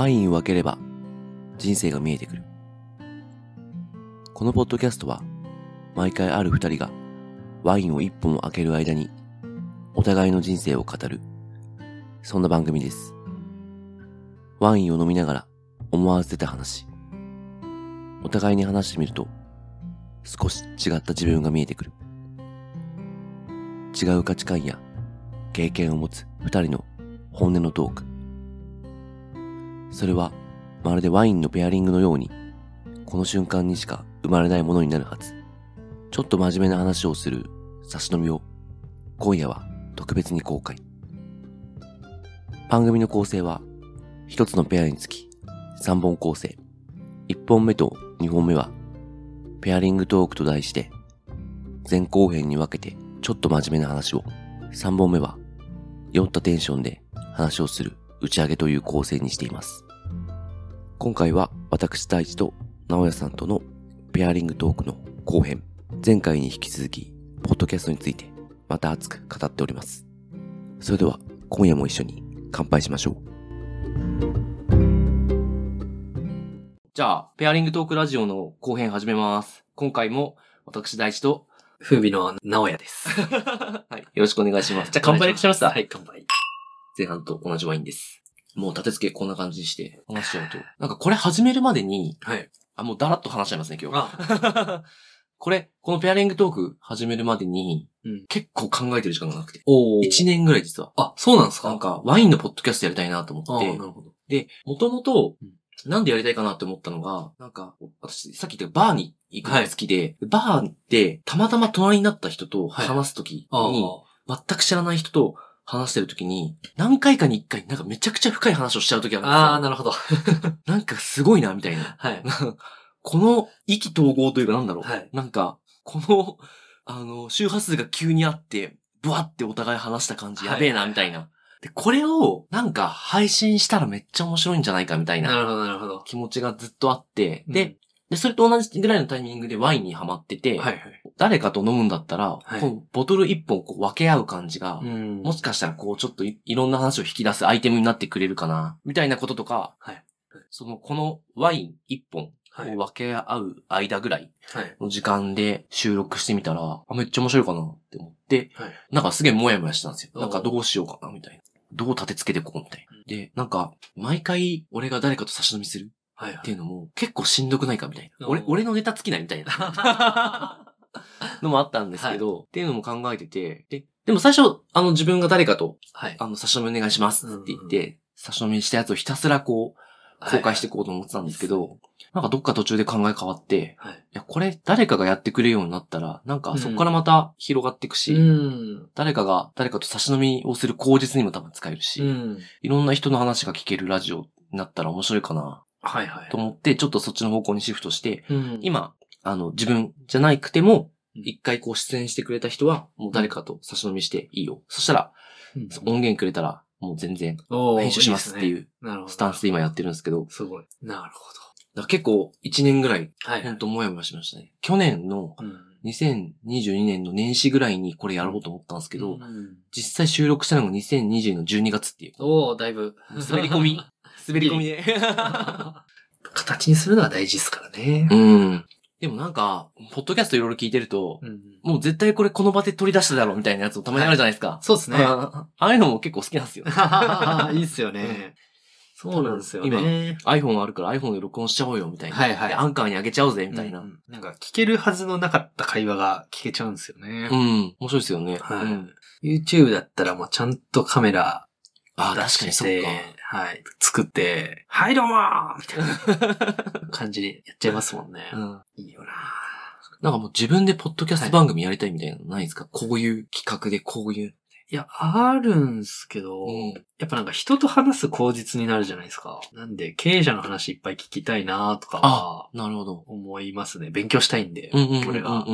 ワインを開ければ人生が見えてくる。このポッドキャストは毎回ある二人がワインを一本開ける間にお互いの人生を語る。そんな番組です。ワインを飲みながら思わず出た話。お互いに話してみると少し違った自分が見えてくる。違う価値観や経験を持つ二人の本音のトーク。それはまるでワインのペアリングのように、この瞬間にしか生まれないものになるはず。ちょっと真面目な話をする差し飲みを今夜は特別に公開。番組の構成は一つのペアにつき三本構成。一本目と二本目はペアリングトークと題して前後編に分けてちょっと真面目な話を三本目は酔ったテンションで話をする打ち上げという構成にしています。今回は私大地と直哉さんとのペアリングトークの後編。前回に引き続き、ポッドキャストについてまた熱く語っております。それでは今夜も一緒に乾杯しましょう。じゃあ、ペアリングトークラジオの後編始めます。今回も私大地と、風美の直哉です。はい、よろしくお願いします。じゃあ乾杯しますかはい、乾杯。前半と同じワインです。もう立て付けこんな感じにして話しちゃうと。なんかこれ始めるまでに、はい。あ、もうだらっと話しちゃいますね、今日。あ、これ、このペアリングトーク始めるまでに、うん。結構考えてる時間がなくて。お1年ぐらい実は。あ、そうなんですか？なんか、ワインのポッドキャストやりたいなと思あってな。るほど。で、もともとうん、なんでやりたいかなって思ったのが、なんか、私、さっき言ったバーに行くのが好きで、バーで、たまたま隣になった人と話すときに、あ全く知らない人と話してるときに、何回かに一回、なんかめちゃくちゃ深い話をしちゃうときあるんですよ。あー、なるほど。なんかすごいな、みたいな。はい。この意気統合というかなんだろう。はいなんか、この、あの、周波数が急にあって、ブワってお互い話した感じ、やべえな、みたいな。で、これを、なんか、配信したらめっちゃ面白いんじゃないか、みたいななるほど、なるほど。気持ちがずっとあって、うんで、で、それと同じぐらいのタイミングでワインにハマってて、はい、はい。誰かと飲むんだったら、はいこのボトル一本こう分け合う感じが、んもしかしたらこうちょっといいろんな話を引き出すアイテムになってくれるかな、みたいなこととか、はいその、このワイン一本はい。を分け合う間ぐらいはい。の時間で収録してみたら、あめっちゃ面白いかなって思って、はい。なんかすげえもやもやしたんですよ。なんかどうしようかなみたいな。どう立て付けてこうみたいな。で、なんか、毎回俺が誰かと差し飲みするはい。っていうのも結構しんどくないかみたいな。俺、俺のネタ尽きないみたいな。のもあったんですけど、っていうのも考えてて、で、でも最初、あの自分が誰かと、はい。あの、差し飲みお願いしますって言って、差し飲みしたやつをひたすらこう、公開していこうと思ってたんですけど、なんかどっか途中で考え変わって、はい。いや、これ誰かがやってくれるようになったら、なんかそこからまた広がっていくし、うん。誰かが誰かと差し飲みをする口実にも多分使えるし、うん。いろんな人の話が聞けるラジオになったら面白いかなはい、はいと。思って、ちょっとそっちの方向にシフトして、うん、今、あの、自分じゃなくても、うん一回こう出演してくれた人は、もう誰かと差し飲みしていいよ。そしたら、うん音源くれたら、もう全然編集しますっていう。スタンスで今やってるんですけど、すごい。なるほら結構1年ぐらい。ほんともやもやしましたね。去年のうん。2022年の年始ぐらいにこれやろうと思ったんですけど、うん実際収録したのが2020年の12月っていう。おー、だいぶ。滑り込み。滑り込みで。形にするのは大事ですからね。うん。でもなんか、ポッドキャストいろいろ聞いてると、うん。もう絶対これこの場で取り出しただろうみたいなやつもたまにあるじゃないですか。そうですね。あああいうのも結構好きなんですよ。いいっすよね。そうなんですよね。iPhone あるから iPhone で録音しちゃおうよみたいな。はいはいでアンカーに上げちゃおうぜみたいな。うん。うんなんか聞けるはずのなかった会話が聞けちゃうんですよね。面白いですよね。はいうん、YouTube だったらもうちゃんとカメラああ、出確かにそしてっか。はい。作って、はいどうもーみたいな 感じでやっちゃいますもんね。うん。いいよななんかもう自分でポッドキャスト番組やりたいみたいなのないですか、こういう企画でこういう。いや、あるんすけど、うんやっぱなんか人と話す口実になるじゃないですか。なんで、経営者の話いっぱい聞きたいなとかはなるほど。思いますね。勉強したいんで、これが。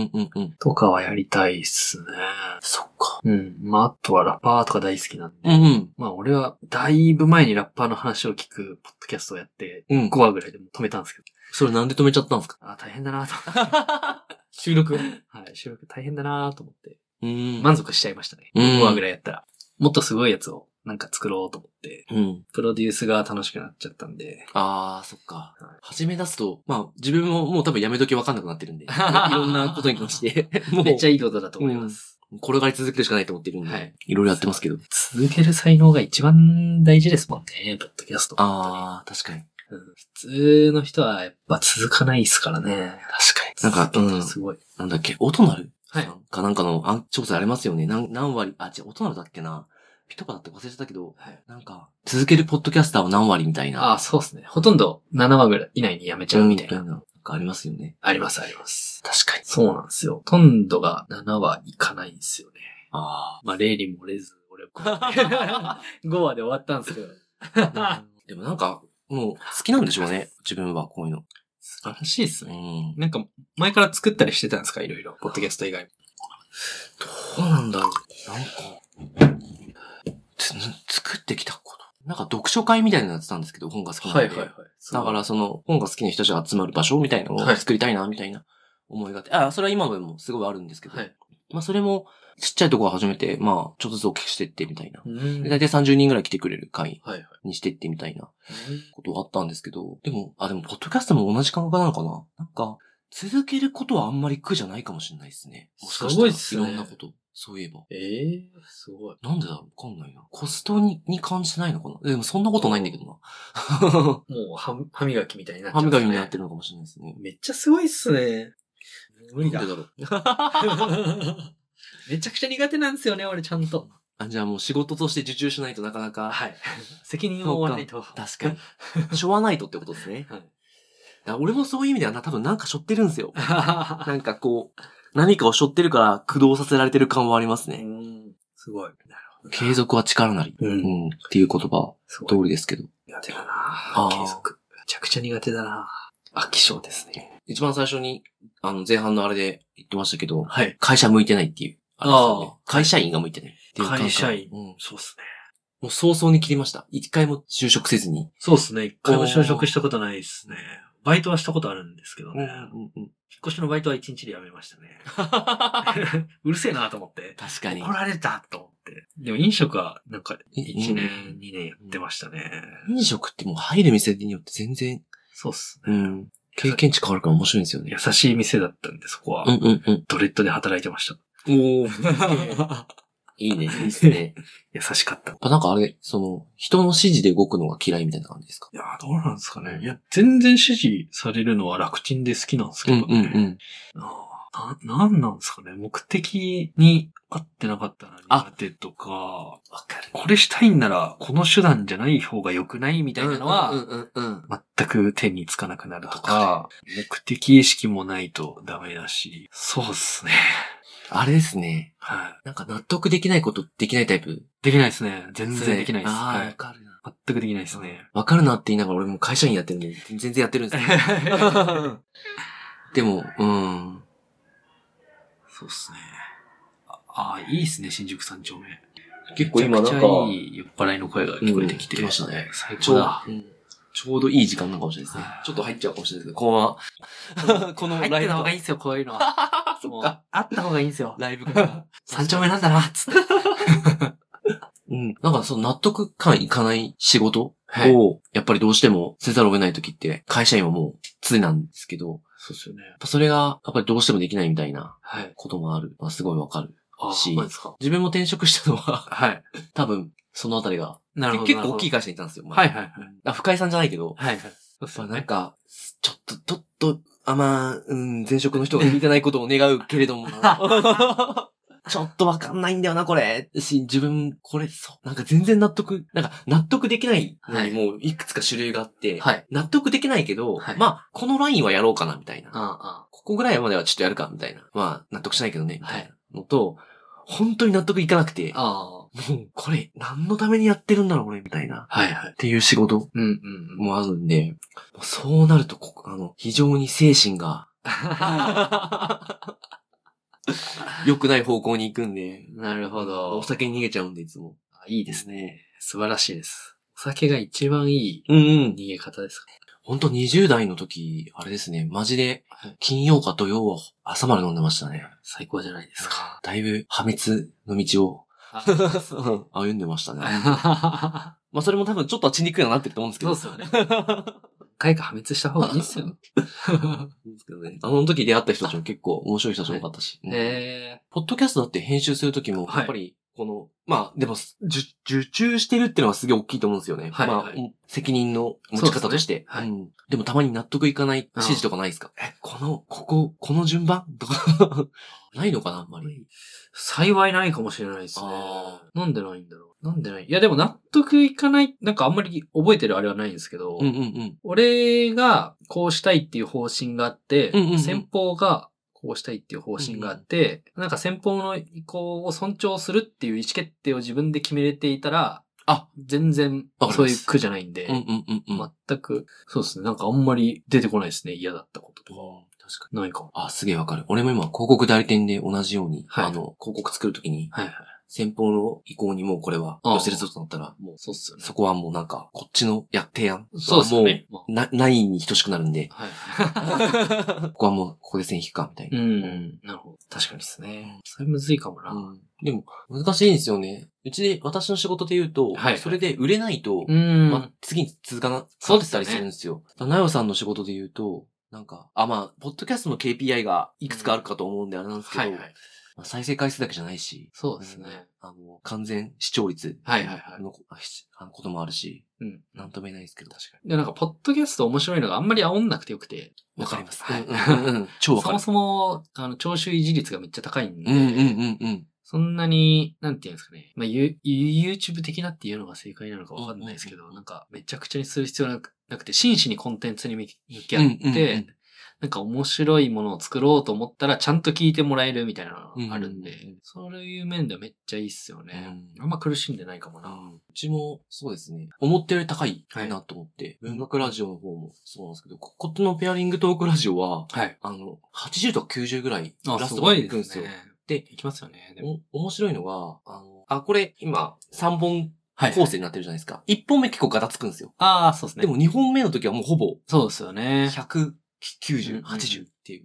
とかはやりたいっすね。そっか。うん。まあ、あとはラッパーとか大好きなんで。うんうん。まあ、俺はだいぶ前にラッパーの話を聞くポッドキャストをやって、うん5話ぐらいでも止めたんですけど、それなんで止めちゃったんですか？あー大変だなと。収録？はい、収録大変だなと思って、うん。満足しちゃいましたね。うん5話ぐらいやったら。もっとすごいやつをなんか作ろうと思って、うん。プロデュースが楽しくなっちゃったんで。あー、そっかはい。始め出すと、まあ、自分ももう多分やめときわかんなくなってるんで、いろんなことに関して、もう、めっちゃいいことだと思います。転がり続けるしかないと思ってるんで、はいいろいろやってますけど。続ける才能が一番大事ですもんね、ポッドキャスト。あー、確かに。うん普通の人はやっぱ続かないですからね。確かに。なんか、うん。てすごい。なんだっけ、音なる？はいかなんかのあ調査ありますよね。何何割、あ、違う、音なるだっけな。ピトパだって忘れてたけど、はいなんか、続けるポッドキャスターは何割みたいな。ああ、そうですね。ほとんど7話ぐらい以内にやめちゃうみたいな。なんかありますよね。あります、あります。確かに。そうなんですよ。ほとんどが7話いかないんですよね。あまあ、例に漏れず、俺は5話で終わったんですけど。あ。でもなんか、もう好きなんでしょうね。自分はこういうの。素晴らしいですうね。ん。なんか、前から作ったりしてたんですか？いろいろ。ポッドキャスト以外も。どうなんだろう。なんか、つ作ってきたこと。なんか読書会みたいなのやってたんですけど、本が好きなんで。だからその本が好きな人たちが集まる場所みたいなのをはい作りたいな、みたいな思いがあって。あ、それは今でもすごいあるんですけど。はい。まあそれもちっちゃいところ始めて、まあちょっとずつ大きくしてってみたいな。大体30人ぐらい来てくれる会。にしてってみたいなことがあったんですけど、でも、あ、でもポッドキャストも同じ感覚なのかな？なんか、続けることはあんまり苦じゃないかもしれないですね。すごいっすねいろんなこと。そういえば。ええすごい。なんでだろう？わかんないな。コストに、に感じてないのかな？でもそんなことないんだけどな。もう歯、歯磨きみたいになっちゃ歯うね磨きになってるのかもしれないですね。めっちゃすごいっすね。無理だなん。でだろう？めちゃくちゃ苦手なんですよね、俺ちゃんと。あじゃあもう仕事として受注しないとなかなか。はい。責任を負わないと。確かに。しょわないとってことですね。はい。俺もそういう意味ではな、多分なんか背負ってるんですよ。なんかこう、何かを背負ってるから駆動させられてる感はありますね。うんすごい。なるほど。継続は力なり。う。うんん。っていう言葉。通りですけど。苦手だな継続。めちゃくちゃ苦手だな飽き性ですね。一番最初に、あの、前半のあれで言ってましたけど、はい。会社向いてないっていう。あああ会社員が向いてないっていう感覚。会社員うん。そうっすね。もう早々に切りました。一回も就職せずに。そうっすね。一回も就職したことないっすね。バイトはしたことあるんですけどね。うんうん。引っ越しのバイトは一日で辞めましたね。うるせえなと思って。確かに。怒られたと思って。でも飲食はなんかえ1年、うん2年やってましたね。飲食ってもう入る店によって全然、そうっすね。うん。経験値変わるから面白いんですよね優。しい店だったんで、そこはう。んうんうん。ドレッドで働いてました。おー。いいね、いいっすね。優しかった。いやっぱなんかあれ、その、人の指示で動くのが嫌いみたいな感じですか？やー、どうなんですかね。いや、全然指示されるのは楽ちんで好きなんですけどね。うんうんうん。あーな、なんなんですかね？目的に合ってなかったら苦手とか、わかる。これしたいんなら、この手段じゃない方が良くないみたいなのは、うんうんうん。全く手につかなくなるとわか、目的意識もないとダメだし、そうっすね。あれですね。はなんか納得できないことできないタイプ？い。できないですね。全然できないです。ああ、わはい。かるな。全くできないですね。わかるなって言いながら俺も会社員やってるんで、全然やってるんですよ。でも、うん。そうっすね。ああー、いいっすね、新宿三丁目。結構今なんかめちゃくちゃいい酔っ払いの声が聞こえてきて。うん来ましたね最高だ。うんちょうどいい時間なのかもしれないですね。ちょっと入っちゃうかもしれないですけど、このまま、この入っライブてた方がいいんすよ、こういうのは。あった方がいいんすよ。ライブが。三丁目なんだな、つって。うん。なんかその納得感いかない仕事はいを、やっぱりどうしてもせざるを得ない時って、会社員はもう常なんですけど、そうっすよね。やっぱそれが、やっぱりどうしてもできないみたいなはい。こともある。まあ、すごいわかる。あし。自分も転職したのは、はい。多分、そのあたりが、なるほど。結構大きいい。会社にいたんですよ。はいはいはい。あ、深井さんじゃないけど、はいはい。なんか、ちょっと、ちょっと、あ、まあ、うん、前職の人が聞いてないことを願うけれども、ちょっとわかんないんだよな、これ。し、自分、これ、そう、なんか全然納得、なんか納得できないのにもういくつか種類があって、はい。納得できないけど、はいまあ、このラインはやろうかな、みたいな。あここぐらいまではちょっとやるか、みたいな。まあ、納得しないけどね、みたいなのと、本当に納得いかなくて、あ。もう、これ、何のためにやってるんだろう、俺、みたいな。はいはい。っていう仕事うんうんうん。もあるんで、そうなると、こあの、非常に精神が、良くない方向に行くんで、なるほどお。酒に逃げちゃうんで、いつも。あいいですね。素晴らしいです。お酒が一番いいうんうん。逃げ方ですかほんと20代の時、あれですね、マジで、金曜か土曜は朝まで飲んでましたね。最高じゃないですか。だいぶ破滅の道をあうんでましたね。まあそれも多分ちょっとは血肉にはなってると思うんですけど。そうっすよね。回か破滅した方がいいっすよ。ですけどね。あの時出会った人たちも結構面白い人たちも多かったし。うんえポッドキャストだって編集するときも、はいやっぱり、この、まあ、でも、受受注してるっていうのはすげえ大きいと思うんですよね。はいまあ、はい責任の持ち方として。ねはいうんでもたまに納得いかない指示とかないですか？え、この、ここ、この順番？とか、ないのかなあんまり。幸いないかもしれないですねあ。なんでないんだろう。なんでない？いやでも納得いかない、なんかあんまり覚えてるあれはないんですけど、うんうんうん。俺がこうしたいっていう方針があって、うんうんうん先方がこうしたいっていう方針があって、なんか先方の意向を尊重するっていう意思決定を自分で決めれていたら、あ、全然そういう苦じゃないんで、うんうんうんうん。全く、そうですね。なんかあんまり出てこないですね。嫌だったこととか。確かないかも。あ、すげえわかる。俺も今、広告代理店で同じように、はいあの、広告作るときに、はいはい。先方の意向にもうこれは寄せるぞとなったら、もう、そうっすよね。そこはもうなんか、こっちのや、提案。そうっすよね。もう、な、ないに等しくなるんで、はい。ここはもう、ここで線引くか、みたいな。うん。なるほど。確かにですね。それむずいかもな。うんでも、難しいんですよね。うちで、私の仕事で言うと、はいはいそれで売れないと、うん。まあ、次に続かな、そうですたりするんですよ。なよさんの仕事で言うと、なんか、あ、まあ、ポッドキャストの KPI がいくつかあるかと思うんであれなんですけど、はいはい。まあ再生回数だけじゃないし、そうですね。あの、完全視聴率はいはいはいのあのこともあるし、うん。なんとも言えないですけど。確かで、なんか、ポッドキャスト面白いのがあんまり煽んなくてよくて。わかります。はいうんうんうん 超わかるそも。そも、あの、聴取維持率がめっちゃ高いんで、うんうんうんうん。そんなに、なんていうんですかね。まあ、ユ YouTube 的なっていうのが正解なのかわかんないですけど、なんか、めちゃくちゃにする必要なくなくて、真摯にコンテンツに向き合って、うんうんうんなんか面白いものを作ろうと思ったら、ちゃんと聞いてもらえるみたいなのがあるんで、うん、そういう面ではめっちゃいいっすよね。うん、あんま苦しんでないかもな。うちも、そうですね。思ったより高いなと思って、文、学、ラジオの方もそうなんですけど、こことのペアリングトークラジオは、はい、あの、80とか90ぐらい、ラストがいくんですよ。で、いきますよね。でも、面白いのは、あの、あ、これ、今、3本構成になってるじゃないですか。1本目結構ガタつくんですよ。ああ、そうですね。でも2本目の時はもうほぼ。そうですよね。100 90、80ってい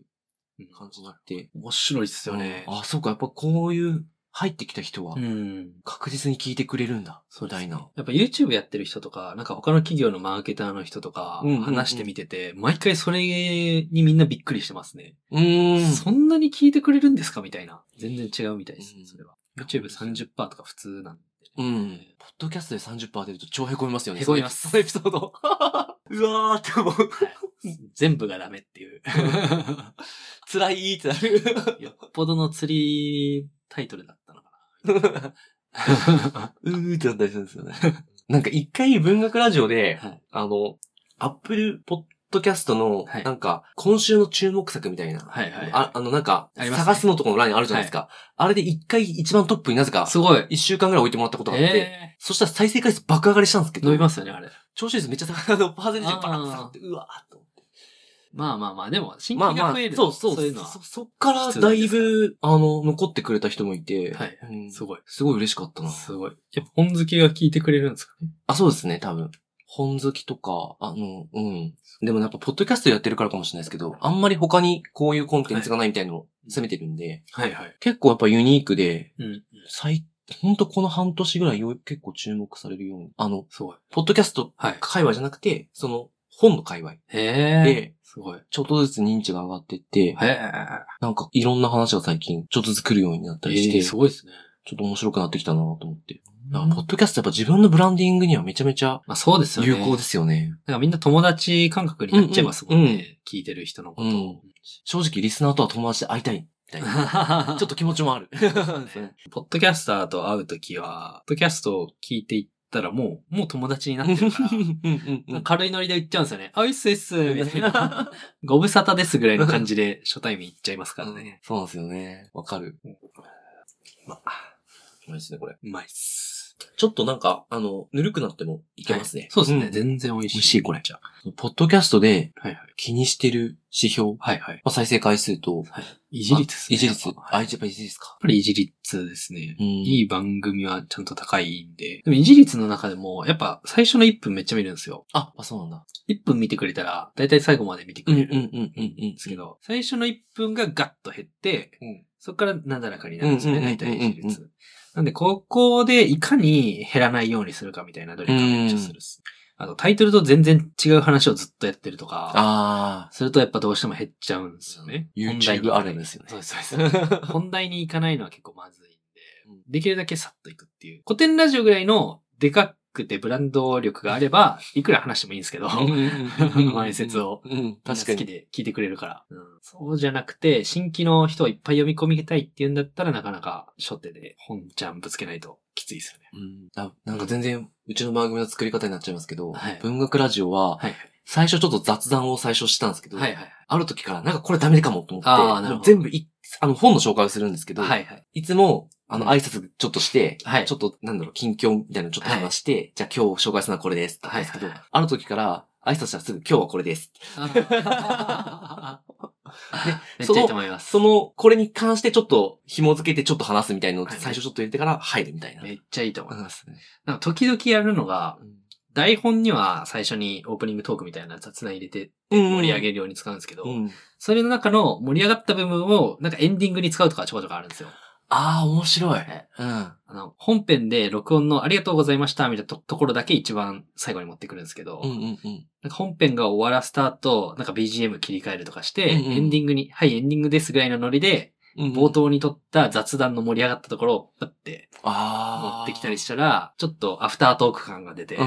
う感じになって。面白いっすよね。あ、そうか。やっぱこういう入ってきた人は、確実に聞いてくれるんだ、みたいな。やっぱ YouTube やってる人とか、なんか他の企業のマーケターの人とか、話してみてて、毎回それにみんなびっくりしてますね。うんそんなに聞いてくれるんですかみたいな。全然違うみたいです、それは。YouTube30% とか普通なんで、ね。うん。ポッドキャストで30%出ると超凹みますよね。凹みます。そのエピソード。うわーって思う。い全部がダメっていう。辛いってなる。よっぽどの釣りタイトルだったのか うーってなったりするんですよね。なんか一回文学ラジオで、な。はい。あの、アップルポッドキャストの、はいなんか、今週の注目作みたいな。はいはい。ああの、なんか、ね探すのとこの欄にあるじゃないですか。あれで一回一番トップになぜか、すごい。一週間ぐらい置いてもらったことがあって、えそしたら再生回数爆上がりしたんですけー、ど、伸びますよね、あれ。聴取率めっちゃ高い。あの、パーセンテージバーンって下がって、うわーっと。まあまあまあ、でも、新まあまあ規が増える。、そうそうそういうのは。そそっからだいぶ、あの、残ってくれた人もいて、はいうんすごい。すごい嬉しかったな。すごい。やっぱ本好きが聞いてくれるんですかね？あ、そうですね、多分。本好きとか、あの、うん。でもやっぱ、ポッドキャストやってるからかもしれないですけど、あんまり他にこういうコンテンツがないみたいなのを攻めてるんで、はいはい。結構やっぱユニークで、うん。最、ほんとこの半年ぐらいよ結構注目されるように。あの、すごい。ポッドキャストはい。界隈じゃなくて、その、本の界隈へえ。で、すごい。へちょっとずつ認知が上がってって、え。なんかいろんな話が最近ちょっとずつ来るようになったりして、えー、すごいですね。ちょっと面白くなってきたなと思って。だからポッドキャストやっぱ自分のブランディングにはめちゃめちゃまあそうですよね。有効ですよね。なんかみんな友達感覚になっちゃいますもんね。うんうん聞いてる人のことを。うん正直リスナーとは友達で会いたい。みたいな。ちょっと気持ちもある。ポッドキャスターと会うときは、ポッドキャストを聞いていったらもう、もう友達になってるから、軽いノリで言っちゃうんですよね。あ、うっすうっす、みたいな。ご無沙汰ですぐらいの感じで初対面行っちゃいますからね。そうなんですよね。わかる。まあ、うまいですね、これ。うまいっす。ちょっとなんか、あの、ぬるくなってもいけますね。そうですね。ん全然美味しい。美味しいこれじゃポッドキャストではいはい。気にしてる指標。はいはい。まあ、再生回数と、維持率ですね。維持率。あ、はいやっぱ維持率かやっ。ぱり維持率ですね。うんいい番組はちゃんと高いんで。でも維持率の中でも、やっぱ最初の1分めっちゃ見るんですよ。あ、あ、そうなんだ。1分見てくれたら、だいたい最後まで見てくれる。うんうんうんうんうんですけど、最初の1分がガッと減って、うんそこからなだらかになるんですよね、うんうんうん大体うんうん維持率。なんで、ここでいかに減らないようにするかみたいな努力がめっちゃするっす。あと、タイトルと全然違う話をずっとやってるとか、あするとやっぱどうしても減っちゃうんですよね。YouTube あるあるですよねそうそうです。本題に行かないのは結構まずいんでうん、できるだけさっと行くっていう。古典ラジオぐらいのでかくてブランド力があれば、いくら話してもいいんですけど、前説を。確かに。好きで聞いてくれるから、うんそうじゃなくて、新規の人をいっぱい読み込みたいっていうんだったら、なかなか初手で本ちゃんぶつけないときついですよね。うんあなんか全然、うちの番組の作り方になっちゃいますけど、はい文学ラジオは、はい。最初ちょっと雑談を最初したんですけど、はいはい。ある時からなんかこれダメかもと思って、全部い、あの本の紹介をするんですけど、はいはい。いつも、あの、うん挨拶ちょっとして、はいちょっと、なんだろう、近況みたいなのちょっと話して、じゃあ今日紹介するのはこれです。だったんですけど、はいはいはいある時から、挨拶したらすぐ今日はこれです。あ めっちゃいいと思います。その、これに関してちょっと紐付けてちょっと話すみたいなのをはい最初ちょっと入れてから入るみたいな。めっちゃいいと思いうんます。なんか時々やるのが、台本には最初にオープニングトークみたいな雑談入れて盛り上げるように使うんですけど、うん。それの中の盛り上がった部分をなんかエンディングに使うとかちょこちょこあるんですよ。ああ、面白い。はいうん。あの、本編で録音のありがとうございましたみたいなとところだけ一番最後に持ってくるんですけど、うんうんうん。なんか本編が終わらせた後、なんか BGM 切り替えるとかして、うんうんエンディングに、はい、エンディングですぐらいのノリで、うん冒。頭に撮った雑談の盛り上がったところをパッてああ。持ってきたりしたら、ちょっとアフタートーク感が出て。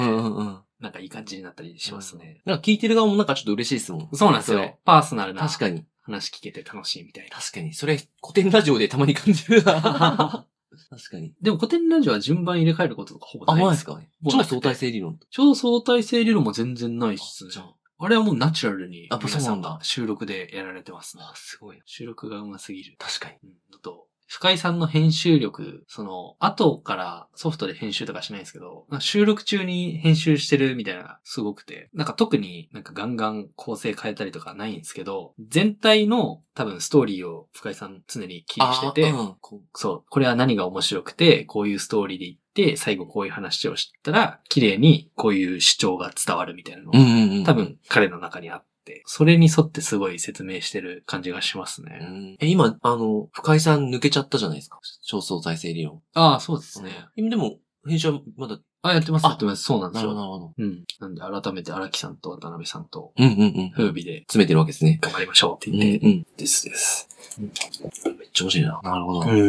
なんかいい感じになったりしますね。なんか聞いてる側もなんかちょっと嬉しいですもん。そうなんですよ。パーソナル。な確かに。話聞けて楽しいみたいな。確かに。それ、古典ラジオでたまに感じるな。確かに。でも古典ラジオは順番入れ替えることとかほぼあ、ないですすか？もうなくて超相対性理論。超相対性理論も全然ないっすねじゃ。ああれはもうナチュラルに、やっぱそうなん収録でやられてますね。あ、すごい。収録が上手すぎる。確かに。うん、あと、深井さんの編集力、その、後からソフトで編集とかしないんですけど、収録中に編集してるみたいなのがすごくて、なんか特になんかガンガン構成変えたりとかないんですけど、全体の多分ストーリーを深井さん常に気にしてて、あうんこそう、これは何が面白くて、こういうストーリーでいって、最後こういう話をしたら、綺麗にこういう主張が伝わるみたいなのう、うんうんうん。多分彼の中にあって、それに沿ってすごい説明してる感じがしますうね。ん。え、今、あの、深井さん抜けちゃったじゃないですか？超相対性理論。ああ、そうですね。うん。でも、編集はまだ、あ、やってます、あやってます。そうなんですよ。なるほど。うん。なんで、改めて荒木さんと渡辺さんと、うんうんうん。風美で詰めてるわけですね。頑張りましょうってうん言って。うん。ですです。めっちゃ面白いな。なるほど。うん。い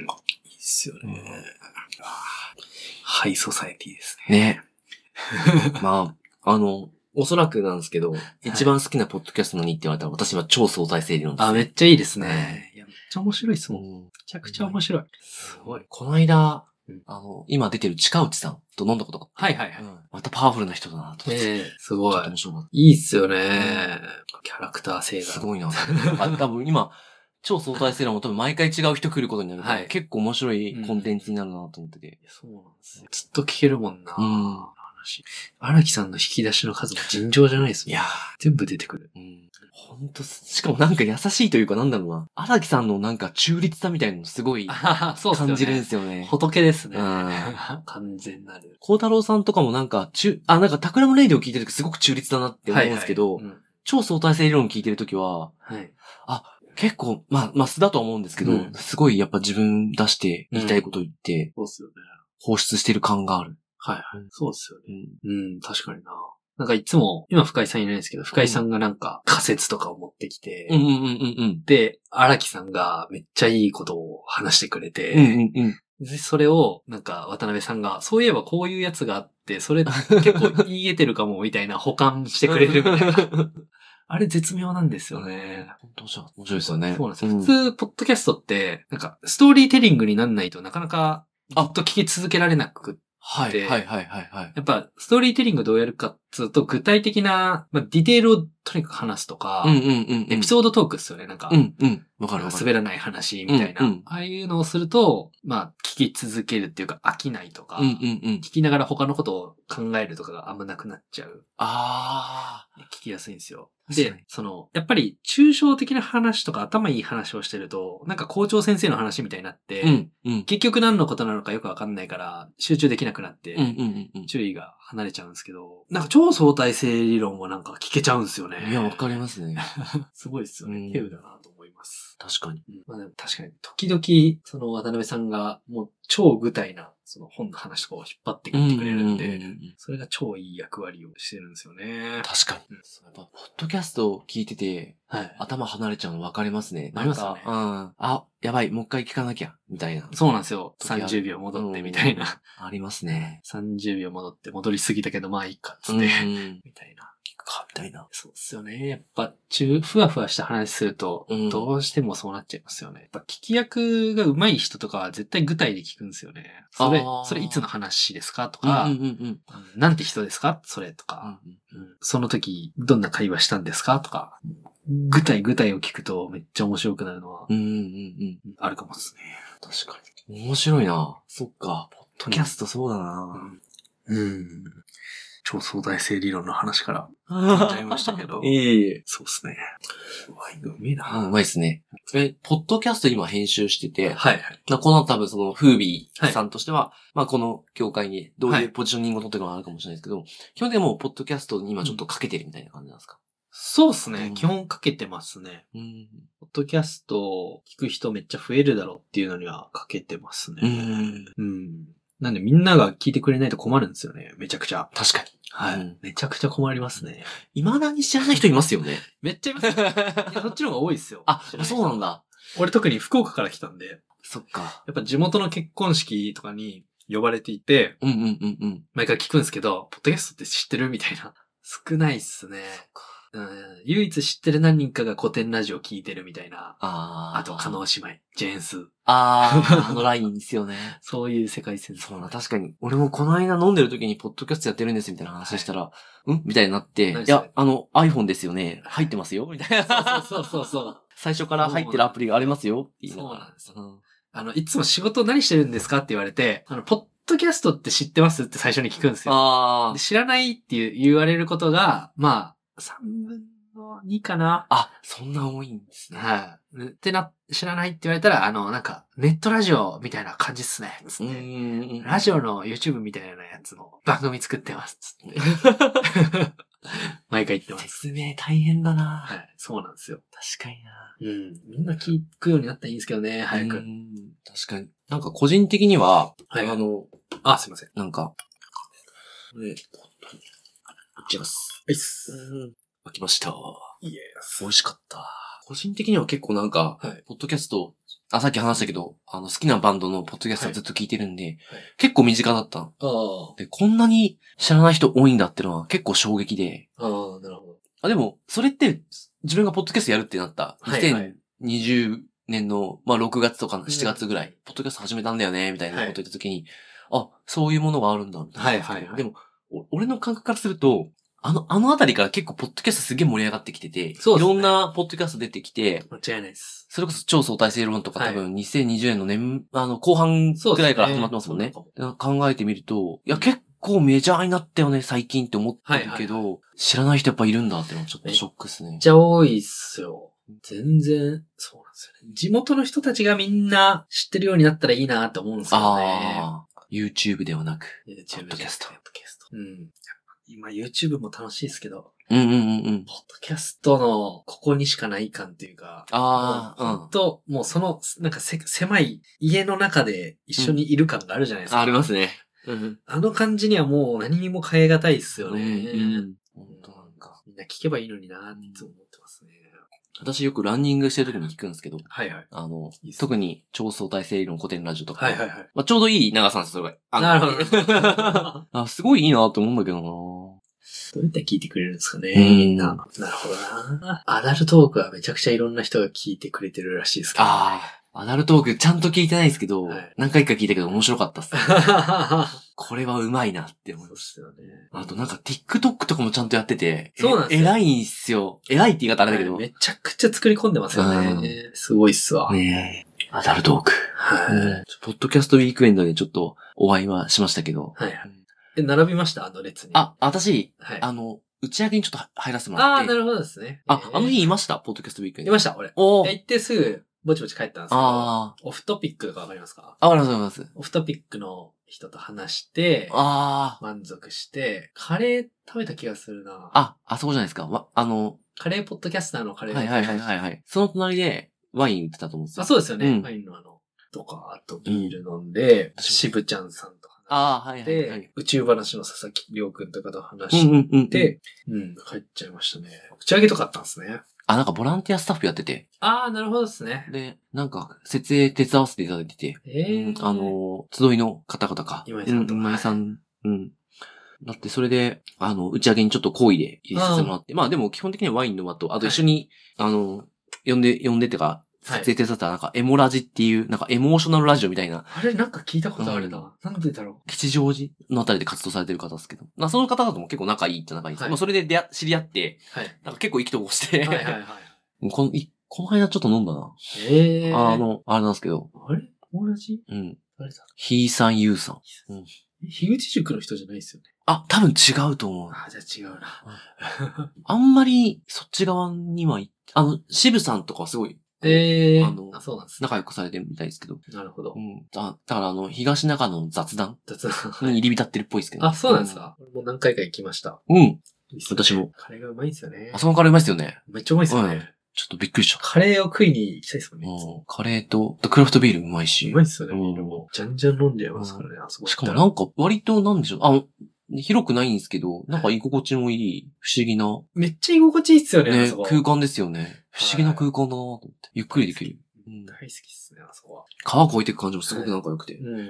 いっすよね。ハイソサエティですね。ね。まあ、あの、おそらくなんですけど、一番好きなポッドキャストのにって言われたら、私は超相対性理論です。あ、めっちゃいいですね。いや、めっちゃ面白いっすもん。めうんちゃくちゃ面白い。すごい。この間うん、あの、今出てる近内さんと飲んだことがあって、はいはいはい。またパワフルな人だなと思って。ええすごいちょっと。面白かっいいっすよね。キャラクター性た。が。すごいな。あ多分今、超相対性理論も多分毎回違う人来ることになるから、はい結構面白いコンテンツになるなと思ってて。そうなんですよ。ずっと聞けるもんな。うん話。荒木さんの引き出しの数も尋常じゃないです。いや全部出てくる。うん。ほんと、しかもなんか優しいというかなんだろうな。荒木さんのなんか中立さみたいなのすごいあ そうっすよね。感じるんですよね。仏ですね。うん完全なる。孝太郎さんとかもなんか、中、あ、なんかタクラムレディオを聞いてるときすごく中立だなって思うんですけど、はいはいうん超相対性理論聞いてるときは、はい。結構、まあ、まあ素だとは思うんですけど、うんすごいやっぱ自分出して言いたいこと言って、そうっすよね。放出してる感がある。はいはい。そうっすよね。うん。うん、確かにな。なんかいつも、今深井さんいないんですけど、深井さんがなんか仮説とかを持ってきて、うんうんうんうんで、荒木さんがめっちゃいいことを話してくれて、うん。うんうんうん。で、それを、なんか、渡辺さんが、そういえばこういうやつがあって、それ結構言い得てるかも、みたいな保管してくれるみたいな。あれ絶妙なんですよね。本当じゃ、面白いですよね。そうなんですよ。ん普通、ポッドキャストって、なんか、ストーリーテリングになんないとなかなか、ずっと聞き続けられなくはい、はい、はい、はい、はい。やっぱ、ストーリーテリングどうやるかっつうと、具体的な、まあ、ディテールをとにかく話すとか、うんうんうん。エピソードトークっすよね、なんか。うんうん。わかるわかる。滑らない話みたいな、うんうんああいうのをすると、まあ、聞き続けるっていうか、飽きないとか、うんうんうん。聞きながら他のことを考えるとかがあんまなくなっちゃう。あ聞きやすいんですよ。で、その、やっぱり、抽象的な話とか頭いい話をしてると、なんか校長先生の話みたいになって、ー。うんうん。結局何のことなのかよくわかんないから、集中できなくなって。注意が離れちゃうんですけど、なんか超相対性理論もなんか聞けちゃうんですよね。いや、わかりますね。すごいですよね。うん稀有だなと。確かに。うんまあ確かに、時々、その渡辺さんが、もう超具体な、その本の話とかを引っ張ってきてくれるんで、それが超いい役割をしてるんですよね。確かに。うんやっぱ、ポッドキャストを聞いてて、はい。頭離れちゃうの分かりますね。なりますよねうん。あ、やばい、もう一回聞かなきゃ、みたいな。そうなんですよ。時ある30秒戻ってみたいな。ありますね。30秒戻って戻りすぎたけど、まあいいか、つうん。って。聞みたいな。くか、みたいな。そうですよね。やっぱ、中、ふわふわした話すると、うんどうしてもそうなっちゃいますよね。やっぱ聞き役が上手い人とかは絶対具体で聞くんですよね。それそれいつの話ですかとうんか、うんうんうん。うんなんて人ですかそれとか、うんその時、どんな会話したんですかとか、具体具体を聞くとめっちゃ面白くなるのはうんうんうんうん。あるかもですね。確かに。面白いな。そっか。ポッドキャストそうだな。うん。超相対性理論の話から聞いちゃいましたけどいえいえ。そうですね。ワインがうめえな。あ、うまいっすね。え、ポッドキャスト今編集してて、はいはい。まあこの多分その、フービーさんとしては、まあこの業界にどうはいいうポジショニングを取ってるのがあるかもしれないですけど、基本的にもうポッドキャストに今ちょっとかけてるみたいな感じなんですか、そうですね。うん基本かけてますね。うん、ポッドキャストを聞く人めっちゃ増えるだろうっていうのにはかけてますね。うん。うん。なんでみんなが聞いてくれないと困るんですよね。めちゃくちゃ。確かに。はい。うんめちゃくちゃ困りますね。未だに知らない人いますよね。めっちゃいますよ。いや、そっちの方が多いですよ。あそうなん。だ。俺特に福岡から来たんで、そっか。やっぱ地元の結婚式とかに呼ばれていて、うんうんうんうん。毎回聞くんですけど、ポッドキャストって知ってるみたいな。少ないっすね。うん、唯一知ってる何人かが古典ラジオ聞いてるみたいな。あーあと、加納姉妹、ジェーンス。あー、あのラインですよね。そういう世界線そうだ、確かに。俺もこの間飲んでる時にポッドキャストやってるんですみたいな話したら、うん？みたいになって、いや、あの iPhone ですよね。入ってますよみたいな。そうそうそうそう。最初から入ってるアプリがありますよそうなんですようんあの、いつも仕事何してるんですかって言われて、あの、ポッドキャストって知ってますって最初に聞くんですよ。知らないっていう言われることが、まあ、3分の2かな。あ、そんな多いんですね。はい。ってな、知らないって言われたら、あの、なんか、ネットラジオみたいな感じっすね。つうって。ん。ラジオの YouTube みたいなやつの番組作ってます。つって。毎回言ってます。説明大変だなはい。そうなんですよ。確かになうん。みんな聞くようになったらいいんですけどね、早く。うん確かに。なんか個人的には、はいあの、あ、すいません。なんか、これ、いっちゃいます。はいっす。うん。開きました。イエス美味しかった。個人的には結構なんか、はいポッドキャスト、あ、さっき話したけど、あの、好きなバンドのポッドキャストはいずっと聞いてるんで、はい結構身近だったで、こんなに知らない人多いんだってのは結構衝撃で、あ。ああ、なるほど。あ、でも、それって、自分がポッドキャストやるってなった、はいはい2020年の、まあ、6月とか7月ぐらい、ポッドキャスト始めたんだよね、みたいなこと言った時に、あ、そういうものがあるんだ、みたいな。はいはいはいでも、お俺の感覚からすると、あの、あのあたりから結構ポッドキャストすげえ盛り上がってきてて、そうですねいろんなポッドキャスト出てきて、間違いないです。それこそ超相対性論とかはい多分2020年の年、あの、後半くらいから始まってますもんね。そうで考えてみると、いや、結構メジャーになったよね、最近って思ってるけど、はい知らない人やっぱいるんだってのはちょっとショックですねめっ。ちゃ多いっすよ。全然、そうなんですよね。地元の人たちがみんな知ってるようになったらいいなって思うんですよね。ああ、YouTube ではなく。ポッドキャストポッドキャスト。うん。やっぱ今 YouTube も楽しいですけど、うんうんうんうん。ポッドキャストのここにしかない感っていうか、ああ、もうほんと、もうその、なんかせ狭い家の中で一緒にいる感があるじゃないですか。ありますね。うん。あの感じにはもう何にも変え難いっすよね。うん。本当なんか。みんな聞けばいいのになっていつも思。私よくランニングしてる時に聞くんですけど、はいはい。あのいいっ、すね特に超相対性理論古典ラジオとか、はいはいはい。まあ、ちょうどいい長さなんですよ、それが。なるほど。あ、すごいいいなと思うんだけどなどうやって聞いてくれるんですかね、うんみんな。なるほどな。アダルトークはめちゃくちゃいろんな人が聞いてくれてるらしいですけど、ね。ああ、アダルトークちゃんと聞いてないですけど、はい何回か聞いたけど面白かったっす。あ。これはうまいなって思いそうま。ですすよね。あとなんか TikTok とかもちゃんとやってて、そうなんですよえ偉いんすよ。偉いって言い方あれだけど。めちゃくちゃ作り込んでますよね。すごいっすわ。ねえ。アダルトーク。はい。ポッドキャストウィークエンドでちょっとお会いはしましたけど。はいはい。え、並びました？あの列に。あ、私、はい。あの、打ち上げにちょっと入らせてもらって。あーなるほどですね。あ、あの日いいました？ポッドキャストウィークエンド。ました、俺。おーで行ってすぐ、ぼちぼち帰ったんですけど、あオフトピックとかわかりますか？あ。あ、わかりますわかります。オフトピックの人と話して、ああ。満足して、カレー食べた気がするな。あ、あそこじゃないですか。わ、あの、カレーポッドキャスターのカレー。はいはいはいはいはい。その隣で、ワイン売ってたと思うんですよ。あ、そうですよね。うんワインのあの、とか、あとビール飲んで、うん渋ちゃんさんと話ああ、はいしはい、はいて、。宇宙話の佐々木亮くんとかと話しうんうんうん。て、うん、帰っちゃいましたね。打ち上げとかあったんですね。あ、なんかボランティアスタッフやってて、ああ、なるほどですね。で、なんか、設営手伝わせていただいてて、ええうんあ、の、集いの方々か。今井さんとう今井さん。うん。だってそれで、あの、打ち上げにちょっと好意で入れさせてもらって、まあでも基本的にはワインの間と、あと一緒に、あの、呼んで、呼んでってか、はい撮影手伝ったなんか、エモラジっていう、なんかエモーショナルラジオみたいな、あれ、なんか聞いたことあるな。なんでだろ吉祥寺のあたりで活動されてる方ですけど、まあその方々も結構仲いいって仲いいんです、はいまあそれで出会知り合って、う。はい。なんか結構意気投合して、はいはいはい。この、いこの間ちょっと飲んだな。ええあ、の、あれなんですけど、あれ？同じうん。誰だ？ひいさん、ゆうさん。樋口塾の人じゃないですよね？あ、多分違うと思う。あ、じゃあ違うな。あんまり、そっち側にはい、あの、渋さんとかはすごいええあのあ、そうなんですね。仲良くされてるみたいですけど。なるほどう。ん。だだからあの、東中野の雑談雑談 に入り浸ってるっぽいですけど。あ、そうなんですか。俺も何回か行きました。うん。うん。いいね私も。カレーがうまいんですよねあ。そこのカレーうまいですよね。めっちゃうまいっすようんね。ちょっとびっくりした。カレーを食いに行きたいですもんね。カレーと、クラフトビールうまいし。うまいっすよね、うんビールも。じゃんじゃん飲んでますからね、あそこしかもなんか、割となんでしょう。あの、広くないんですけど、なんか居心地のいい、不思議な、めっちゃ居心地いいっすよね、あね空間ですよね。不思議な空間だなと思って。ゆっくりできる。うん大好きっすね、あそこは。川越えていく感じもすごく仲良くて。うん。うんう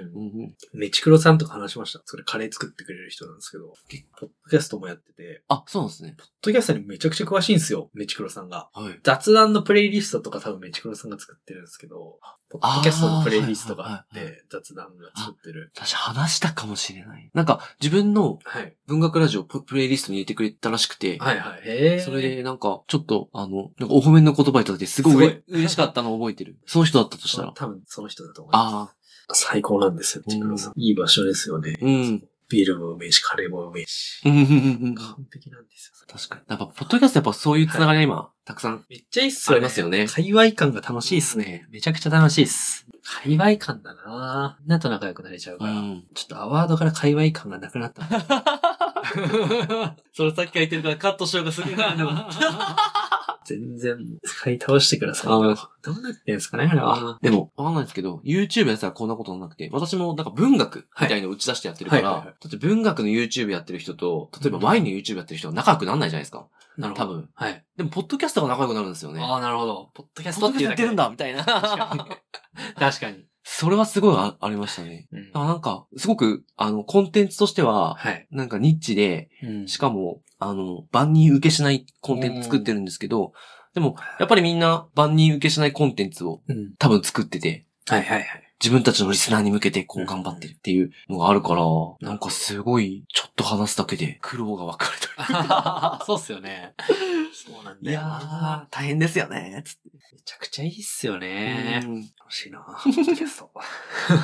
ん。メチクロさんとか話しました？それカレー作ってくれる人なんですけど、ポッドキャストもやってて、あ、そうなんですね。ポッドキャストにめちゃくちゃ詳しいんですよ、メチクロさんが。はい。雑談のプレイリストとか多分メチクロさんが作ってるんですけど、ポッドキャストのプレイリストがあっあーはいはいて、雑談が作ってる。私話したかもしれない。なんか、自分のはい。文学ラジオププレイリストに入れてくれたらしくて、はいはい。それでなんか、ちょっと、あの、なんかお褒めの言葉いただいてすごい嬉しかったのを覚えてる。その人だったとしたら。多分その人だと思います。ああ、最高なんですよ、メチクロさん。いい場所ですよね。うん。ビールもうめえし、カレーもうめえし。うんうんうんうん完璧なんですよ。確かに。やっぱ、ポッドキャストやっぱそういうつながりが今、たくさん。めっちゃいいっすよね。ありますよね界隈感が楽しいっすね。めちゃくちゃ楽しいっす。界隈感だなみんなと仲良くなれちゃうから。ん。ちょっとアワードから界隈感がなくなった。それさっきから言ってるからカットしようがするな、でも。全然使い倒してください。あどうなってんすかね、あれは。でも、わかんないですけど、YouTube やったらこんなことなくて、私もなんか文学みたいのを打ち出してやってるから、はいはいはいだって文学の YouTube やってる人と、例えばワインの YouTube やってる人は仲良くならないじゃないですか。なるほど。多分。はい。でも、ポッドキャストが仲良くなるんですよね。ああ、なるほど。ポッドキャストトっていうだけでやってるんだ、みたいな。確かに。確かに。それはすごいあありましたね。うんあなんか、すごく、あの、コンテンツとしては、はい。なんかニッチで、うんしかも、あの、万人受けしないコンテンツ作ってるんですけど、でも、やっぱりみんな万人受けしないコンテンツをうん。多分作ってて、はいはいはい。自分たちのリスナーに向けてこううん頑張ってるっていうのがあるから、なんかすごい、ちょっと話すだけで苦労が分かるという。そうっすよね。そうなんいだよやな。ー、大変ですよね、つって。めちゃくちゃいいっすよね。うん楽しいな。ポッドキャスト。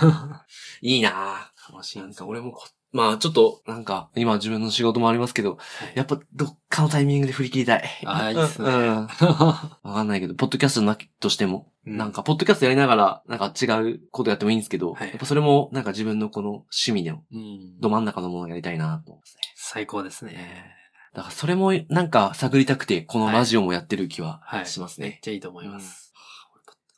いいな楽しいなんか俺もこ、まあちょっと、なんか、今自分の仕事もありますけど、ややっぱどっかのタイミングで振り切りたい。あーいいっすねうん。わかんないけど、ポッドキャストなきとしても、なんか、ポッドキャストやりながら、なんか違うことやってもいいんですけど、はいやっぱそれも、なんか自分のこの趣味のうんど真ん中のものをやりたいなと思いますね。最高ですね。だからそれも、なんか探りたくて、このラジオもやってる気ははい。しますね。めっちゃいいと思います。はあ俺ポッド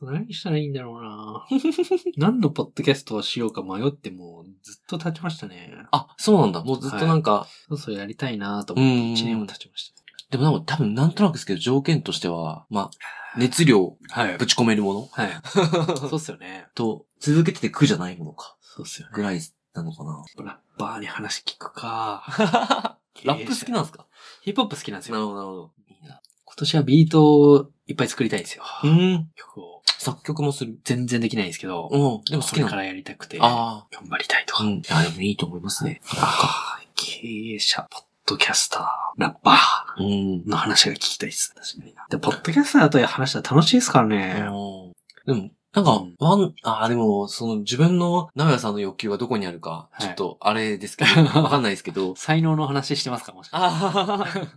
何したらいいんだろうな 何のポッドキャストをしようか迷ってもうずっと経ちましたね。あ、そうなんだ。もうずっとなんか、そうそうやりたいなと思ってうん1年も経ちましでもなんか多分なんとなくですけど、条件としては、まあ、熱量、た。はいぶち込めるもの？はい。そうっすよね。と、続けてて苦じゃないものか、そうっすよね。ぐらいなのかな。ラッパーに話聞くか。ラップ好きなんですか？ヒップホップ好きなんですよ。なるほど、なるほど。今年はビートをいっぱい作りたいんですよ。うん。曲を。作曲もする。全然できないんですけど、うん。でも好きなからやりたくて、頑あ張りたいとあ。か。うん。いや、でもいいと思いますね。あー経営者、ポッドキャスター、ラッパうん。ーの話が聞きたいです。確かにな。で、ポッドキャスターと話したら楽しいですからね。でも、なんかうん、ワン、ああ、でも、その自分の長屋さんの欲求がどこにあるか、はいちょっとあれですけど、わかんないですけど。才能の話してますかもしかして。ああ、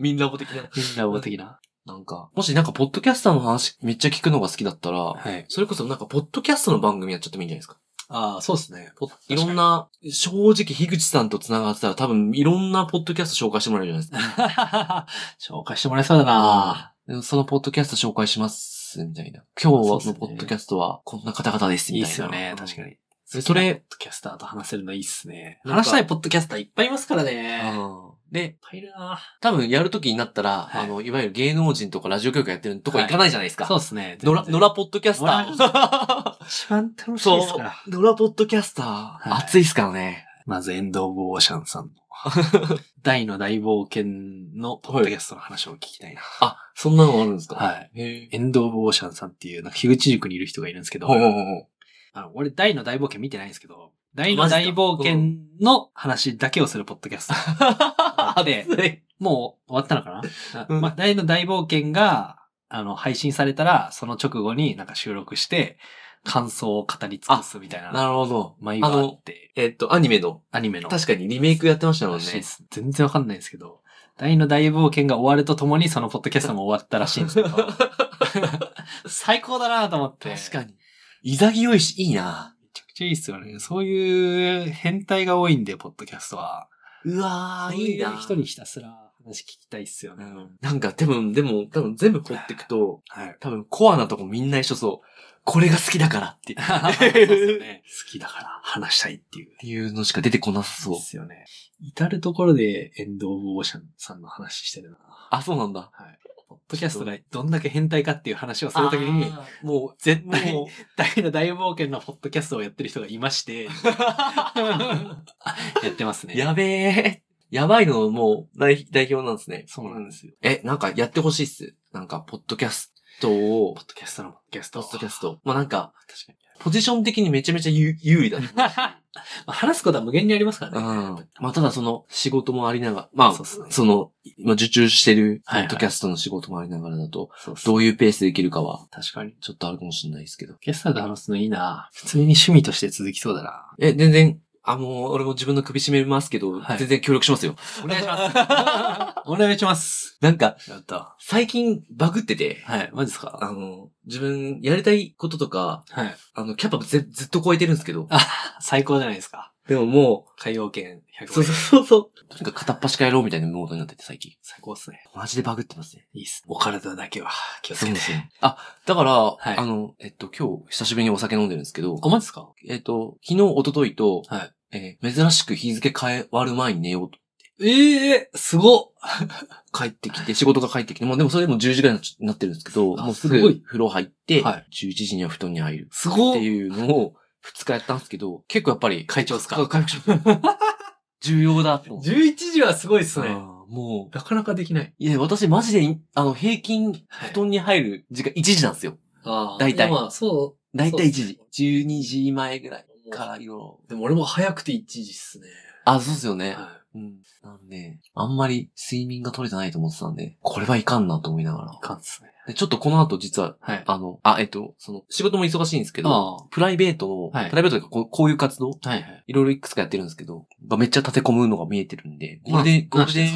みんなボ的な。みんな大的な？なんか、もしなんか、ポッドキャスターの話めっちゃ聞くのが好きだったら、はい。それこそなんか、ポッドキャストの番組やっちゃってもいいんじゃないですか。ああ、そうですね。ポいろんな、正直、樋口さんと繋がってたら多分、いろんなポッドキャスト紹介してもらえるじゃないですか。紹介してもらえそうだなでそのポッドキャスト紹介します。みたいな。今日のポッドキャストはこんな方々です、みいいたいすよね、確かに。に。それポッドキャスターと話せるのいいっすね。なんか話したいポッドキャスターいっぱいいますからね。うんで、ぱいいるな多分やるときになったら、はいあの、いわゆる芸能人とかラジオ局やってるとこ行かないじゃないですか。そうっすね。野良、野良ポッドキャスター。一番楽しいそうですから。。野良ポッドキャスター。はい熱いっすからね。まずエンド・オブ・オーシャンさんの。大の大冒険のポッドキャストの話を聞きたいな。あ、そんなのあるんですか？はい。へエンド・オブ・オーシャンさんっていう、なんか、樋口塾にいる人がいるんですけど、ほうほうほうほうあの、俺、大の大冒険見てないんですけど、大の大冒険の話だけをするポッドキャスト。でもう終わったのかな、うんまあ、大の大冒険が、あの、配信されたら、その直後になんか収録して、感想を語り尽くすみたいな、なるほど。毎がああのっ、て、えっと、アニメの、アニメの。確かにリメイクやってましたもんね。全然わかんないんですけど、大の大冒険が終わるとともにそのポッドキャストも終わったらしいんですけど、最高だなと思って。確かに。潔いし、いいな。めちゃくちゃいいっすよね。そういう変態が多いんで、ポッドキャストは。うわー、いいな。人にひたすら話聞きたいっすよね。うんなんか、でも、でも、多分全部掘っていくと、はい。多分コアなとこみんな一緒そう。これが好きだからって。ね。好きだから話したいっていう。ていうのしか出てこなさそうで。すよね。至るところでエンド・オブ・オーシャンさんの話してるな。あ、そうなんだ。はい。ポッドキャストがどんだけ変態かっていう話をするときに、もう、絶対大の大冒険のポッドキャストをやってる人がいまして、やってますね。やべえ。やばいのもう代代表なんですね。そうなんですよ。え、なんかやってほしいっす。なんか、ポッドキャストをポッ、ドキャストのポッドキャスト。ポッドキャスト。まあなんか、確かに。ポジション的にめちゃめちゃ有有利だね。まあ話すことは無限にありますからうんね。。まあただその、仕事もありながら、まあ、その、今受注してる、ポッドキャストの仕事もありながらだと、そうそうどういうペースでいけるかは、確かに。ちょっとあるかもしれないですけど。ゲストで話すのいいな普通に趣味として続きそうだなえ、全然、あ、もう、俺も自分の首絞めますけど、はい全然協力しますよ。お願いします。お願いします。なんか、やった。最近バグってて、はい、マジですか？あの、自分、やりたいこととか、はい。あの、キャパずずっと超えてるんですけど、あ、最高じゃないですか。でもも海洋圏100う、そうそうそうそう。とにかく片っ端からやろうみたいなモードになってて、最近。最高っすね。マジでバグってますね。いいっす。お体だけは気をつけて。そうですね。あ、だから、はいあの、えっと、今日、久しぶりにお酒飲んでるんですけど、あ、マジですか？えっと、昨日、一昨日と、はい。えー珍しく日付変わる前に寝ようと。ええすごっ 帰ってきて、仕事が帰ってきて、もうでもそれでも10時ぐらいになってるんですけど、あもうすぐすごい風呂入って、はい11時には布団に入るすごってっいうのを2日やったんですけど、結構やっぱり、会長っすか？か回復し重要だと思って。11時はすごいっすね。あーもう、なかなかできない。いや、私マジで、あの、平均、はい布団に入る時間1時なんですよ。あ大体まあ、そだいたい1そうっ時。12時前ぐらいう。からいろいろ。でも俺も早くて1時っすね。あ、そうですよね。はうん。なんで、あんまり睡眠が取れてないと思ってたんで、これはいかんなと思いながらい。い。かんっすね。でちょっとこの後実は、はい。あの、あ、えっと、その、仕事も忙しいんですけど、あプライベートの、はいプライベートというかこう、こういう活動、はいはい。いろいろいくつかやってるんですけど、がめっちゃ立て込むのが見えてるんで、これで、これで、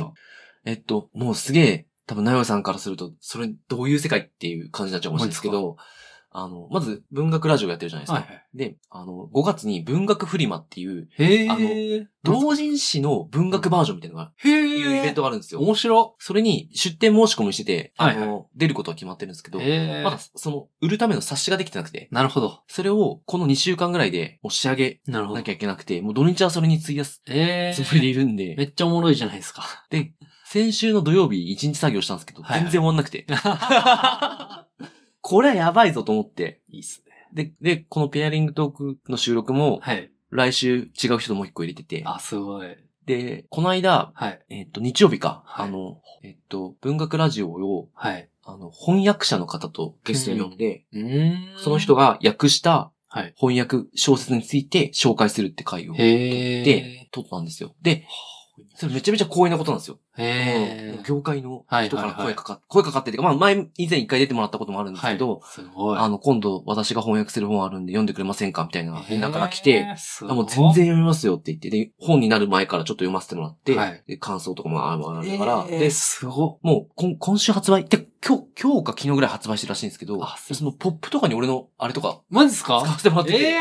えっと、もうすげえ、多分、なよさんからすると、それどういう世界っていう感じになっちゃうかもしれないですけど、あの、まず文学ラジオやってるじゃないですか。はいはい。で、あの、5月に文学フリマっていう、へあのえ。同人誌の文学バージョンみたいなのが、へいうイベントがあるんですよ。面白。それに出店申し込みしてて、あの、はいは出ることは決まってるんですけど。まだその、売るための冊子ができてなくて、なるほど。それをこの2週間ぐらいでもう仕上げなき。ゃいけなくて、もう土日はそれに費やすえつもりでいるんで、めっちゃおもろいじゃないですか。で、先週の土曜日1日作業したんですけど、全然終わんなくて、これはやばいぞと思って、いいっすね。で、で、このペアリングトークの収録も、はい。来週違う人ともう一個入れてて、あ、すごい。で、この間、はい。えっと、日曜日か、はいあの、えっと、文学ラジオを、はい。あの、翻訳者の方とゲストに呼んで、うーんその人が訳したはい。翻訳小説について紹介するって回をへで、撮ったんですよ。で、それめちゃめちゃ光栄なことなんですよ。へー。もう業界の人から声かかって、声かかってってまあ前、以前一回出てもらったこともあるんですけど、すごい。あの、今度私が翻訳する本あるんで読んでくれませんかみたいな連絡が来て、もう全然読みますよって言って、で、本になる前からちょっと読ませてもらって、はい。で感想とかもあるから、えー。で、すごもう今、今週発売、で、今日、今日か昨日ぐらい発売してるらしいんですけど、そのポップとかに俺のあれとかマジですか？使わせてもらってて、え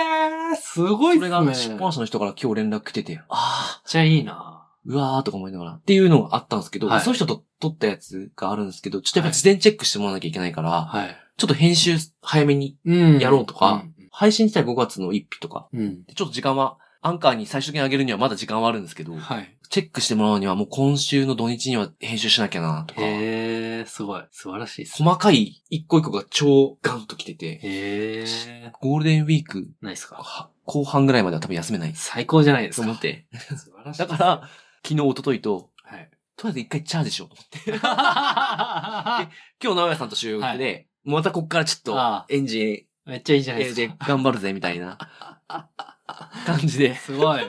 ー、すごいっすね。それが出版社の人から今日連絡来てて、ああ、めっちゃいいなうわーとか思いながら。っていうのがあったんですけど、はいその人と撮ったやつがあるんですけど、ちょっとやっぱ事前チェックしてもらわなきゃいけないから、はい。ちょっと編集早めにうんやろうとか、配信自体5月の1日とか、うん。うん。ちょっと時間は、アンカーに最終的に上げるにはまだ時間はあるんですけど、はい。チェックしてもらうにはもう今週の土日には編集しなきゃなとか、へえ、すごい。素晴らしいですね。細かい一個一個が超ガンと来てて、へえ。ゴールデンウィークないっすか？は後半ぐらいまでは多分休めない最高じゃないですか。と思って。素晴らしい。だから、昨日、一昨日と、はい。とりあえず一回チャージしようと思って。今日、直哉さんと収録で、またこっからちょっとエンジめっちゃいいじゃンないですでか。頑張るぜ、みたいな 感じですごい。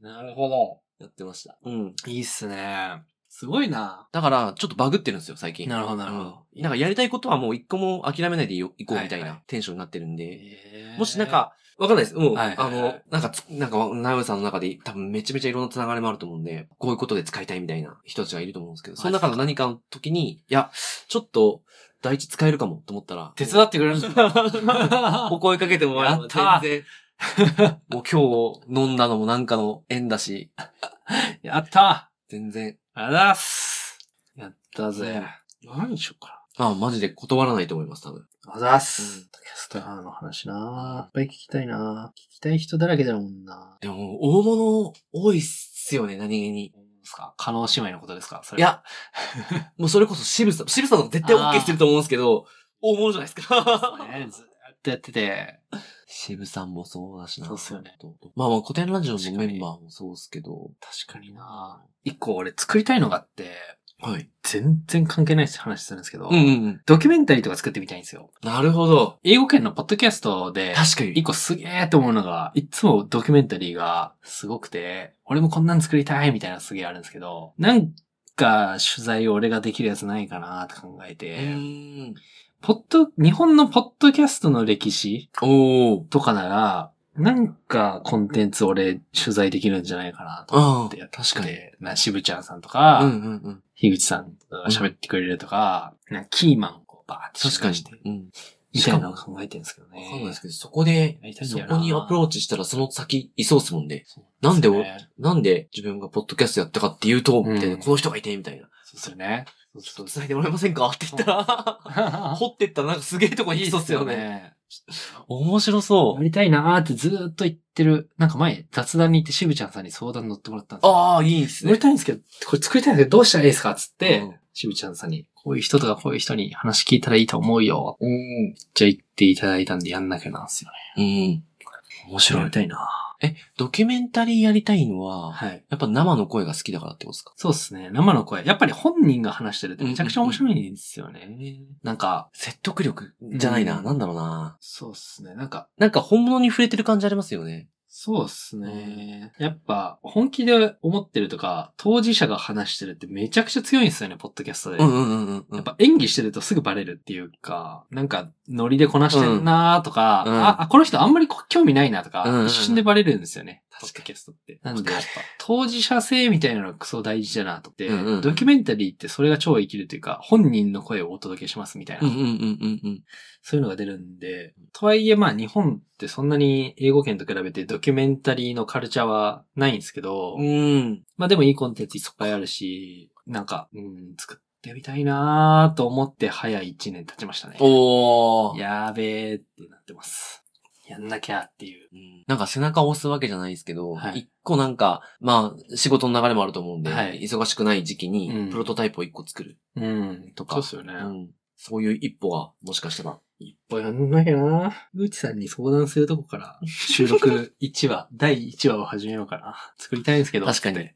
なるほど。やってました。うん。いいっすね。すごいな。だから、ちょっとバグってるんですよ、最近。なるほど、なるほど。うんなんかやりたいことはもう一個も諦めないでいこうみたいはいはなテンションになってるんで、もしなん、か、わかんないです。もう、はいあの、なんかつ、なんか、直江さんの中で多分めちゃめちゃいろんな繋がりもあると思うんで、こういうことで使いたいみたいな人たちがいると思うんですけど、その中の何かの時に、いや、ちょっと、第一使えるかもと思ったら、手伝ってくれるんですかお声かけてもらった全然、もう今日飲んだのもなんかの縁だし、やった全然、ありがとうございます。やったぜ。何しようかあマジで断らないと思います、多分。な。あざいます。うんキャスターの話な。いっぱい聞きたいな。聞きたい人だらけだもんな。でも、大物多いっすよね、何気に。ですか？加納姉妹のことですか？そい、や、もうそれこそ渋さん、渋さんの絶対 OK してると思うんですけど、大物じゃないですか。ね、ずっとやってて。渋さんもそうだしな。そうっすよね。まあまあ、古典ラジオのメンバーもそうっすけど。確かにな。一個俺作りたいのがあって、はい。全然関係ない話するんですけど、うんうんうん。ドキュメンタリーとか作ってみたいんですよ。なるほど。英語圏のポッドキャストで、確かに。一個すげえと思うのが、いつもドキュメンタリーがすごくて、俺もこんなん作りたいみたいなのすげえあるんですけど、なんか取材を俺ができるやつないかなって考えうて。ポッド、日本のポッドキャストの歴史。とかなら、なんかコンテンツ俺取材できるんじゃないかなと思ってやって確かに。な、渋ちゃんさんとか、うんうんうん。樋口さんが喋ってくれるとか、なんかキーマンをバーって確かにして。。うん。みたいなのを考えてるんですけどわかんないでねす。けど、そこでそこにアプローチしたらその先いそうっすもんね。そうなんでなんで自分がポッドキャストやったかっていうと、みたいな、うんこの人がいて、みたいな。そうですよね。そうそう繋いでもらえませんか？って言ったら、掘ってったらなんかすげえとこに行きそうっすよね。ね。面白そやりたいなーってずーっと言ってる。なんか前、雑談に行って渋ちゃんさんに相談乗ってもらったんですよ。ああ、いいっすやりね。たいんですけど、これ作りたいんですけど、どうしたらいいですかっつって、うん渋ちゃんさんに、こういう人とかこういう人に話聞いたらいいと思うよ。うん。じゃあ言っていただいたんでやんなきゃなんですよね。うん。面白い。たいなえ、ドキュメンタリーやりたいのは、はい。やっぱ生の声が好きだからってことですか？そうですね。生の声。やっぱり本人が話してるってめちゃくちゃ面白いんですよね。なんか、説得力じゃないな。うんなんだろうな。そうですね。なんか、なんか本物に触れてる感じありますよね。そうですね。やっぱ、本気で思ってるとか、当事者が話してるってめちゃくちゃ強いんですよね、ポッドキャストで。うんうんうん。やっぱ演技してるとすぐバレるっていうか、なんかノリでこなしてるなーとか、うんあ、あこの人あんまりこ興味ないなとか、うんうんうん一瞬でバレるんですよね。ポッドキャストって。なんでやっぱ、当事者性みたいなのがクソ大事だなと思って、うんうんドキュメンタリーってそれが超生きるというか、本人の声をお届けしますみたいな、うんうんうんうんうん。そういうのが出るんで、とはいえまあ日本ってそんなに英語圏と比べてドキュメンタリーのカルチャーはないんですけど、うん。まあでもいいコンテンツいっぱいあるし、なんか、うん、作ってみたいなーと思って早1年経ちましたね。おー。やーべーってなってます。やんなきゃっていう。うんなんか背中を押すわけじゃないですけど、はい一個なんか、まあ、仕事の流れもあると思うんで、はい忙しくない時期うんに、プロトタイプを一個作るうん。とか、そうっすよね。うんそういう一歩が、もしかしたら、いっぱいやんなきゃなうちさんに相談するとこから、収録1話、第1話を始めようかな。作りたいんですけど。確かに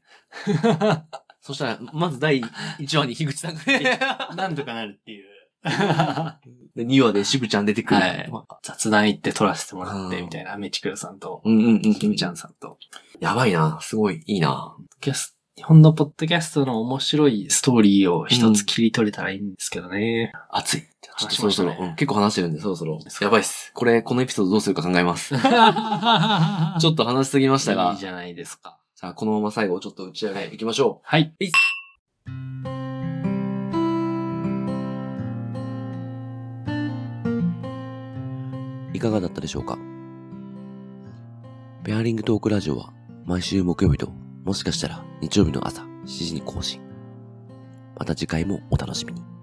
そしたら、まず第1話に樋口さんが ね、なんとかなるっていう。で2話で渋ちゃん出てくる。はい。雑談行って撮らせてもらって、うんみたいな。メチクルさんと、うんうんうん。キムちゃんさんと。やばいな。すごい、いいな。キャス日本のポッドキャストの面白いストーリーを一つ切り取れたらいいんですけどね。熱い。ちょっと話しそろそろ、うん結構話してるんで、そろそろ。やばいっす。これ、このエピソードどうするか考えます。ち ちょっと話しすぎましたが。いいじゃないですか。さあ、このまま最後ちょっと打ち上げいきましょはい。う。いかがだったでしょうか？ペアリングトークラジオは毎週木曜日と、もしかしたら日曜日の朝7時に更新。また次回もお楽しみに。